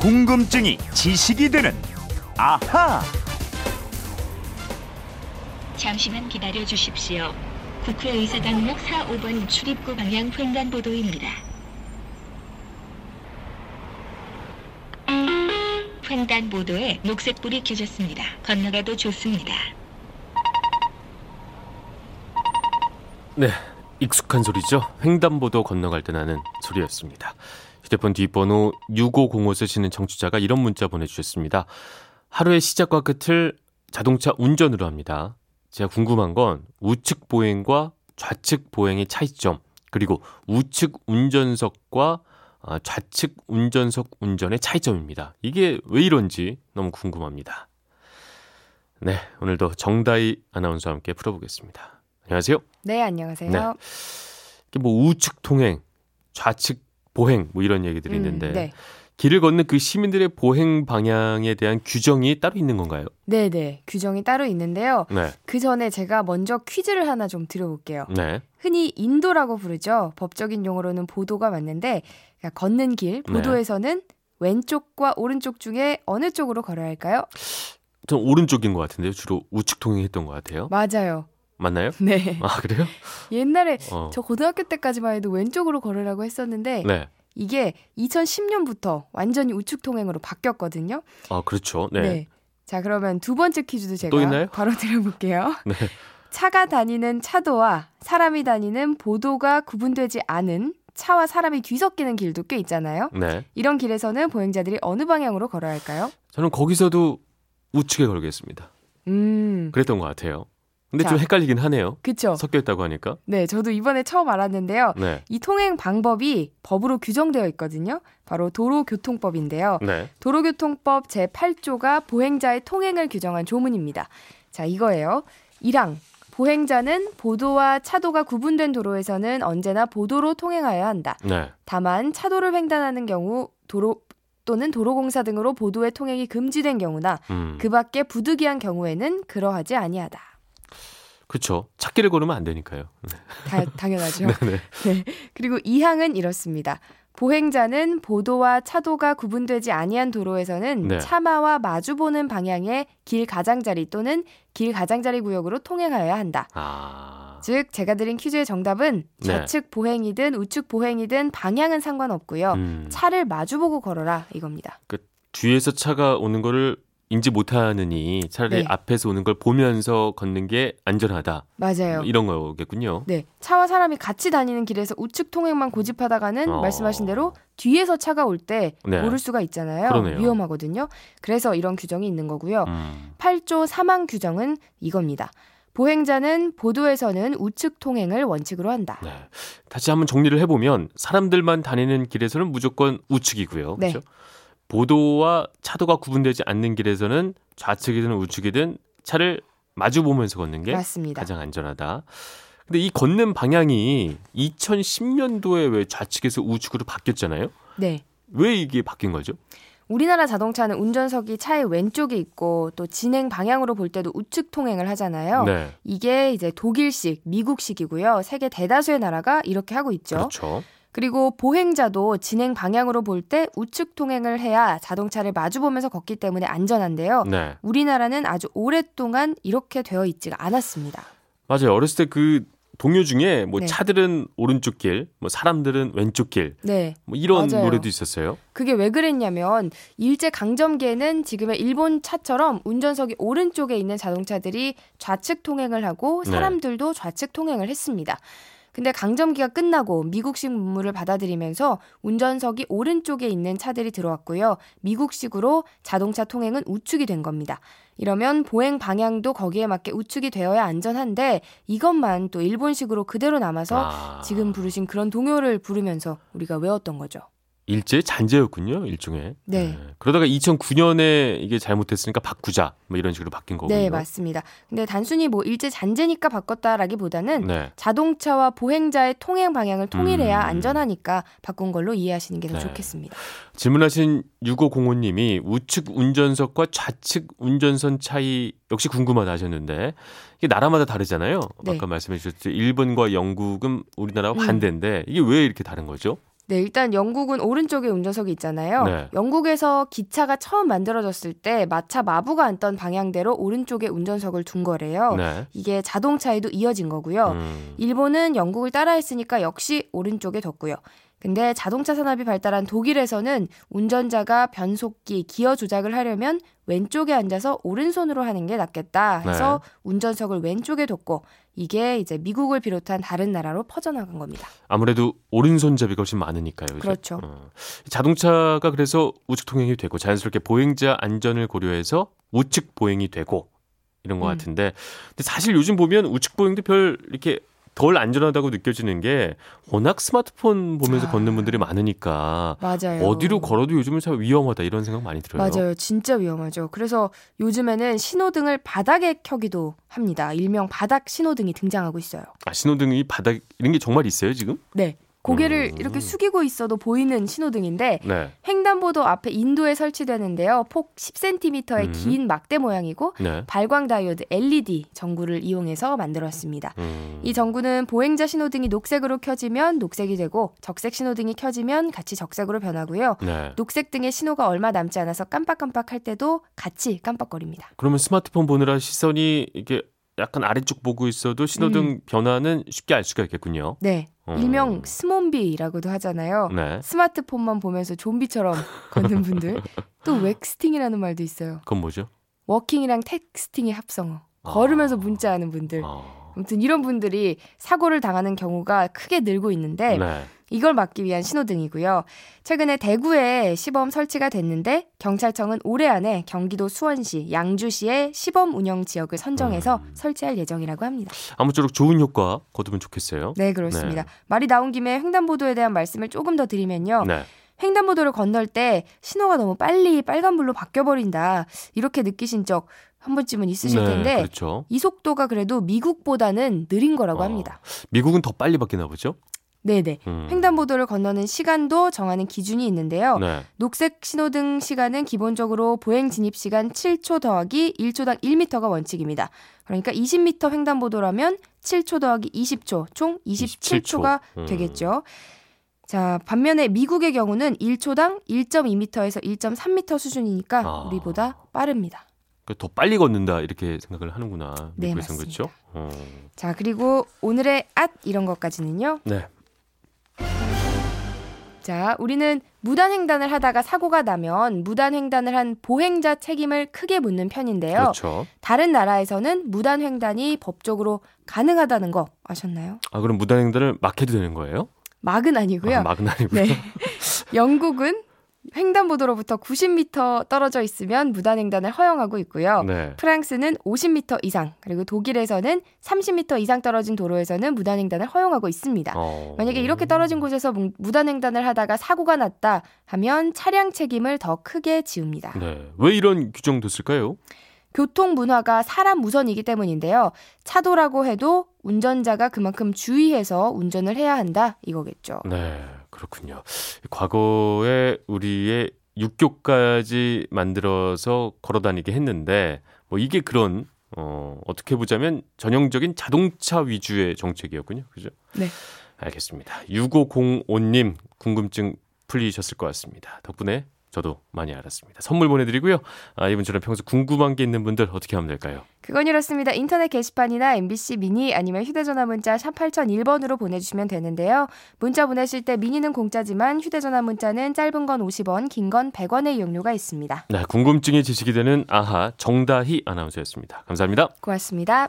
궁금증이 지식이 되는 아하. 잠시만 기다려 주십시오. 국회의사당목 4, 5번 출입구 방향 횡단보도입니다. 횡단보도에 녹색불이 켜졌습니다. 건너가도 좋습니다. 네, 익숙한 소리죠. 횡단보도 건너갈 때 나는 소리였습니다. 휴대폰 뒷번호 6505 쓰시는 청취자가 이런 문자 보내주셨습니다. 하루의 시작과 끝을 자동차 운전으로 합니다. 제가 궁금한 건 우측 보행과 좌측 보행의 차이점, 그리고 우측 운전석과 아, 좌측 운전석 운전의 차이점입니다. 이게 왜 이런지 너무 궁금합니다. 네, 오늘도 정다희 아나운서와 함께 풀어보겠습니다. 안녕하세요. 네, 안녕하세요. 네. 뭐 우측 통행, 좌측 보행 뭐 이런 얘기들이 있는데 음, 네. 길을 걷는 그 시민들의 보행 방향에 대한 규정이 따로 있는 건가요? 네, 네. 규정이 따로 있는데요. 네. 그 전에 제가 먼저 퀴즈를 하나 좀 드려볼게요. 네. 흔히 인도라고 부르죠. 법적인 용어로는 보도가 맞는데 그러니까 걷는 길, 네. 보도에서는 왼쪽과 오른쪽 중에 어느 쪽으로 걸어야 할까요? 전 오른쪽인 것 같은데요. 주로 우측 통행했던 것 같아요. 맞아요. 맞나요? 네. 아 그래요? 옛날에 어. 저 고등학교 때까지만 해도 왼쪽으로 걸으라고 했었는데 네. 이게 2010년부터 완전히 우측 통행으로 바뀌었거든요. 아 그렇죠. 네. 자, 그러면 두 번째 퀴즈도 제가? 바로 드려볼게요. 네. 차가 다니는 차도와 사람이 다니는 보도가 구분되지 않은 차와 사람이 뒤섞이는 길도 꽤 있잖아요. 네. 이런 길에서는 보행자들이 어느 방향으로 걸어야 할까요? 저는 거기서도 우측에 걸겠습니다. 음, 그랬던 것 같아요. 근데 자. 좀 헷갈리긴 하네요. 그쵸. 섞여 있다고 하니까. 네, 저도 이번에 처음 알았는데요. 네. 이 통행 방법이 법으로 규정되어 있거든요. 바로 도로교통법인데요. 네. 도로교통법 제8조가 보행자의 통행을 규정한 조문입니다. 자, 이거예요. 1항. 보행자는 보도와 차도가 구분된 도로에서는 언제나 보도로 통행하여야 한다. 네. 다만 차도를 횡단하는 경우 도로 또는 도로공사 등으로 보도의 통행이 금지된 경우나 음. 그 밖에 부득이한 경우에는 그러하지 아니하다. 그렇죠. 찾기를 걸으면 안 되니까요. 네. 다, 당연하죠. 네. 네. 그리고 2항은 이렇습니다. 보행자는 보도와 차도가 구분되지 아니한 도로에서는 네. 차마와 마주보는 방향의 길 가장자리 또는 길 가장자리 구역으로 통행하여야 한다. 아. 즉 제가 드린 퀴즈의 정답은 네. 좌측 보행이든 우측 보행이든 방향은 상관없고요. 음. 차를 마주보고 걸어라 이겁니다. 뒤에서 차가 오는 거를 인지 못하느니 차라리 네. 앞에서 오는 걸 보면서 걷는 게 안전하다. 맞아요. 뭐 이런 거겠군요. 네, 차와 사람이 같이 다니는 길에서 우측 통행만 고집하다가는 어. 말씀하신 대로 뒤에서 차가 올때 네. 모를 수가 있잖아요. 그러네요. 위험하거든요. 그래서 이런 규정이 있는 거고요. 음. 8조 3항 규정은 이겁니다. 보행자는 보도에서는 우측 통행을 원칙으로 한다. 네. 다시 한번 정리를 해보면 사람들만 다니는 길에서는 무조건 우측이고요. 네. 그렇죠? 보도와 차도가 구분되지 않는 길에서는 좌측이든 우측이든 차를 마주 보면서 걷는 게 맞습니다. 가장 안전하다. 근데 이 걷는 방향이 2010년도에 왜 좌측에서 우측으로 바뀌었잖아요. 네. 왜 이게 바뀐 거죠? 우리나라 자동차는 운전석이 차의 왼쪽에 있고 또 진행 방향으로 볼 때도 우측 통행을 하잖아요. 네. 이게 이제 독일식, 미국식이고요. 세계 대다수의 나라가 이렇게 하고 있죠. 그렇죠. 그리고 보행자도 진행 방향으로 볼 때 우측 통행을 해야 자동차를 마주 보면서 걷기 때문에 안전한데요. 네. 우리나라는 아주 오랫동안 이렇게 되어 있지가 않았습니다. 맞아요. 어렸을 때그 동요 중에 뭐 네. 차들은 오른쪽 길, 뭐 사람들은 왼쪽 길, 네. 뭐 이런 맞아요. 노래도 있었어요. 그게 왜 그랬냐면 일제 강점기에는 지금의 일본 차처럼 운전석이 오른쪽에 있는 자동차들이 좌측 통행을 하고 네. 사람들도 좌측 통행을 했습니다. 근데 강점기가 끝나고 미국식 문물을 받아들이면서 운전석이 오른쪽에 있는 차들이 들어왔고요. 미국식으로 자동차 통행은 우측이 된 겁니다. 이러면 보행 방향도 거기에 맞게 우측이 되어야 안전한데 이것만 또 일본식으로 그대로 남아서 아. 지금 부르신 그런 동요를 부르면서 우리가 외웠던 거죠. 일제 잔재였군요, 일종의. 네. 그러다가 2009년에 이게 잘못했으니까 바꾸자, 뭐 이런 식으로 바뀐 거군요. 네, 맞습니다. 근데 단순히 뭐 일제 잔재니까 바꿨다라기보다는 네. 자동차와 보행자의 통행 방향을 통일해야 음. 안전하니까 바꾼 걸로 이해하시는 게더 네. 좋겠습니다. 질문하신 6505님이 우측 운전석과 좌측 운전선 차이 역시 궁금하다 하셨는데 이게 나라마다 다르잖아요. 네. 아까 말씀해 주셨듯이 일본과 영국은 우리나라와 음. 반대인데 이게 왜 이렇게 다른 거죠? 네, 일단 영국은 오른쪽에 운전석이 있잖아요. 네. 영국에서 기차가 처음 만들어졌을 때 마차 마부가 앉던 방향대로 오른쪽에 운전석을 둔 거래요. 네. 이게 자동차에도 이어진 거고요. 음. 일본은 영국을 따라했으니까 역시 오른쪽에 뒀고요. 근데 자동차 산업이 발달한 독일에서는 운전자가 변속기, 기어 조작을 하려면 왼쪽에 앉아서 오른손으로 하는 게 낫겠다 해서 네. 운전석을 왼쪽에 뒀고 이게 이제 미국을 비롯한 다른 나라로 퍼져나간 겁니다. 아무래도 오른손잡이가 훨씬 많으니까요. 그죠? 그렇죠. 어. 자동차가 그래서 우측 통행이 되고 자연스럽게 보행자 안전을 고려해서 우측 보행이 되고 이런 것 음. 같은데 근데 사실 요즘 보면 우측 보행도 별 이렇게 덜 안전하다고 느껴지는 게 워낙 스마트폰 보면서 아. 걷는 분들이 많으니까 맞아요. 어디로 걸어도 요즘은 참 위험하다 이런 생각 많이 들어요. 맞아요. 진짜 위험하죠. 그래서 요즘에는 신호등을 바닥에 켜기도 합니다. 일명 바닥 신호등이 등장하고 있어요. 아 신호등이 바닥 이런 게 정말 있어요 지금? 네. 고개를 음. 이렇게 숙이고 있어도 보이는 신호등인데 네. 횡단보도 앞에 인도에 설치되는데요. 폭 10cm의 음. 긴 막대 모양이고 네. 발광 다이오드 LED 전구를 이용해서 만들었습니다. 음. 이 전구는 보행자 신호등이 녹색으로 켜지면 녹색이 되고 적색 신호등이 켜지면 같이 적색으로 변하고요. 네. 녹색 등의 신호가 얼마 남지 않아서 깜빡깜빡할 때도 같이 깜빡거립니다. 그러면 스마트폰 보느라 시선이 이게 약간 아래쪽 보고 있어도 신호등 변화는 쉽게 알 수가 있겠군요. 네. 어. 일명 스몸비라고도 하잖아요. 네. 스마트폰만 보면서 좀비처럼 걷는 분들. 또 wexting이라는 말도 있어요. 그건 뭐죠? walking이랑 texting의 합성어. 아. 걸으면서 문자하는 분들. 아. 아무튼 이런 분들이 사고를 당하는 경우가 크게 늘고 있는데 네. 이걸 막기 위한 신호등이고요. 최근에 대구에 시범 설치가 됐는데 경찰청은 올해 안에 경기도 수원시, 양주시의 시범 운영 지역을 선정해서 음. 설치할 예정이라고 합니다. 아무쪼록 좋은 효과 거두면 좋겠어요. 네, 그렇습니다. 네. 말이 나온 김에 횡단보도에 대한 말씀을 조금 더 드리면요. 네. 횡단보도를 건널 때 신호가 너무 빨리 빨간불로 바뀌어버린다. 이렇게 느끼신 적한 번쯤은 있으실 네, 텐데 그렇죠. 이 속도가 그래도 미국보다는 느린 거라고 어. 합니다. 미국은 더 빨리 바뀌나 보죠? 네네. 음. 횡단보도를 건너는 시간도 정하는 기준이 있는데요. 네. 녹색 신호등 시간은 기본적으로 보행 진입 시간 7초 더하기 1초당 1m가 원칙입니다. 그러니까 20m 횡단보도라면 7초 더하기 20초, 총 27초가 27초. 음. 되겠죠. 자, 반면에 미국의 경우는 1초당 1.2m에서 1.3m 수준이니까 아. 우리보다 빠릅니다. 그러니까 더 빨리 걷는다 이렇게 생각을 하는구나. 네, 미국에서는 맞습니다. 그렇죠? 어. 자, 그리고 오늘의 앗 이런 것까지는요. 네. 자, 우리는 무단 횡단을 하다가 사고가 나면 무단 횡단을 한 보행자 책임을 크게 묻는 편인데요. 그렇죠. 다른 나라에서는 무단 횡단이 법적으로 가능하다는 거 아셨나요? 아 그럼 무단횡단을 막해도 되는 거예요? 막은 아니고요. 아, 막은 아니고요. 네. 영국은 횡단보도로부터 90m 떨어져 있으면 무단 횡단을 허용하고 있고요. 네. 프랑스는 50m 이상, 그리고 독일에서는 30m 이상 떨어진 도로에서는 무단 횡단을 허용하고 있습니다. 어. 만약에 이렇게 떨어진 곳에서 무- 무단 횡단을 하다가 사고가 났다 하면 차량 책임을 더 크게 지웁니다. 네. 왜 이런 규정 뒀을까요? 교통 문화가 사람 우선이기 때문인데요. 차도라고 해도 운전자가 그만큼 주의해서 운전을 해야 한다 이거겠죠. 네, 그렇군요. 과거에 우리의 육교까지 만들어서 걸어 다니게 했는데 뭐 이게 그런 어, 어떻게 보자면 전형적인 자동차 위주의 정책이었군요. 그죠? 네. 알겠습니다. 6505님 궁금증 풀리셨을 것 같습니다. 덕분에 저도 많이 알았습니다. 선물 보내드리고요. 아, 이분처럼 평소 궁금한 게 있는 분들 어떻게 하면 될까요? 그건 이렇습니다. 인터넷 게시판이나 MBC 미니 아니면 휴대전화 문자 샵 8001번으로 보내주시면 되는데요. 문자 보내실 때 미니는 공짜지만 휴대전화 문자는 짧은 건 50원, 긴 건 100원의 이용료가 있습니다. 네, 궁금증이 지식이 되는 아하 정다희 아나운서였습니다. 감사합니다. 고맙습니다.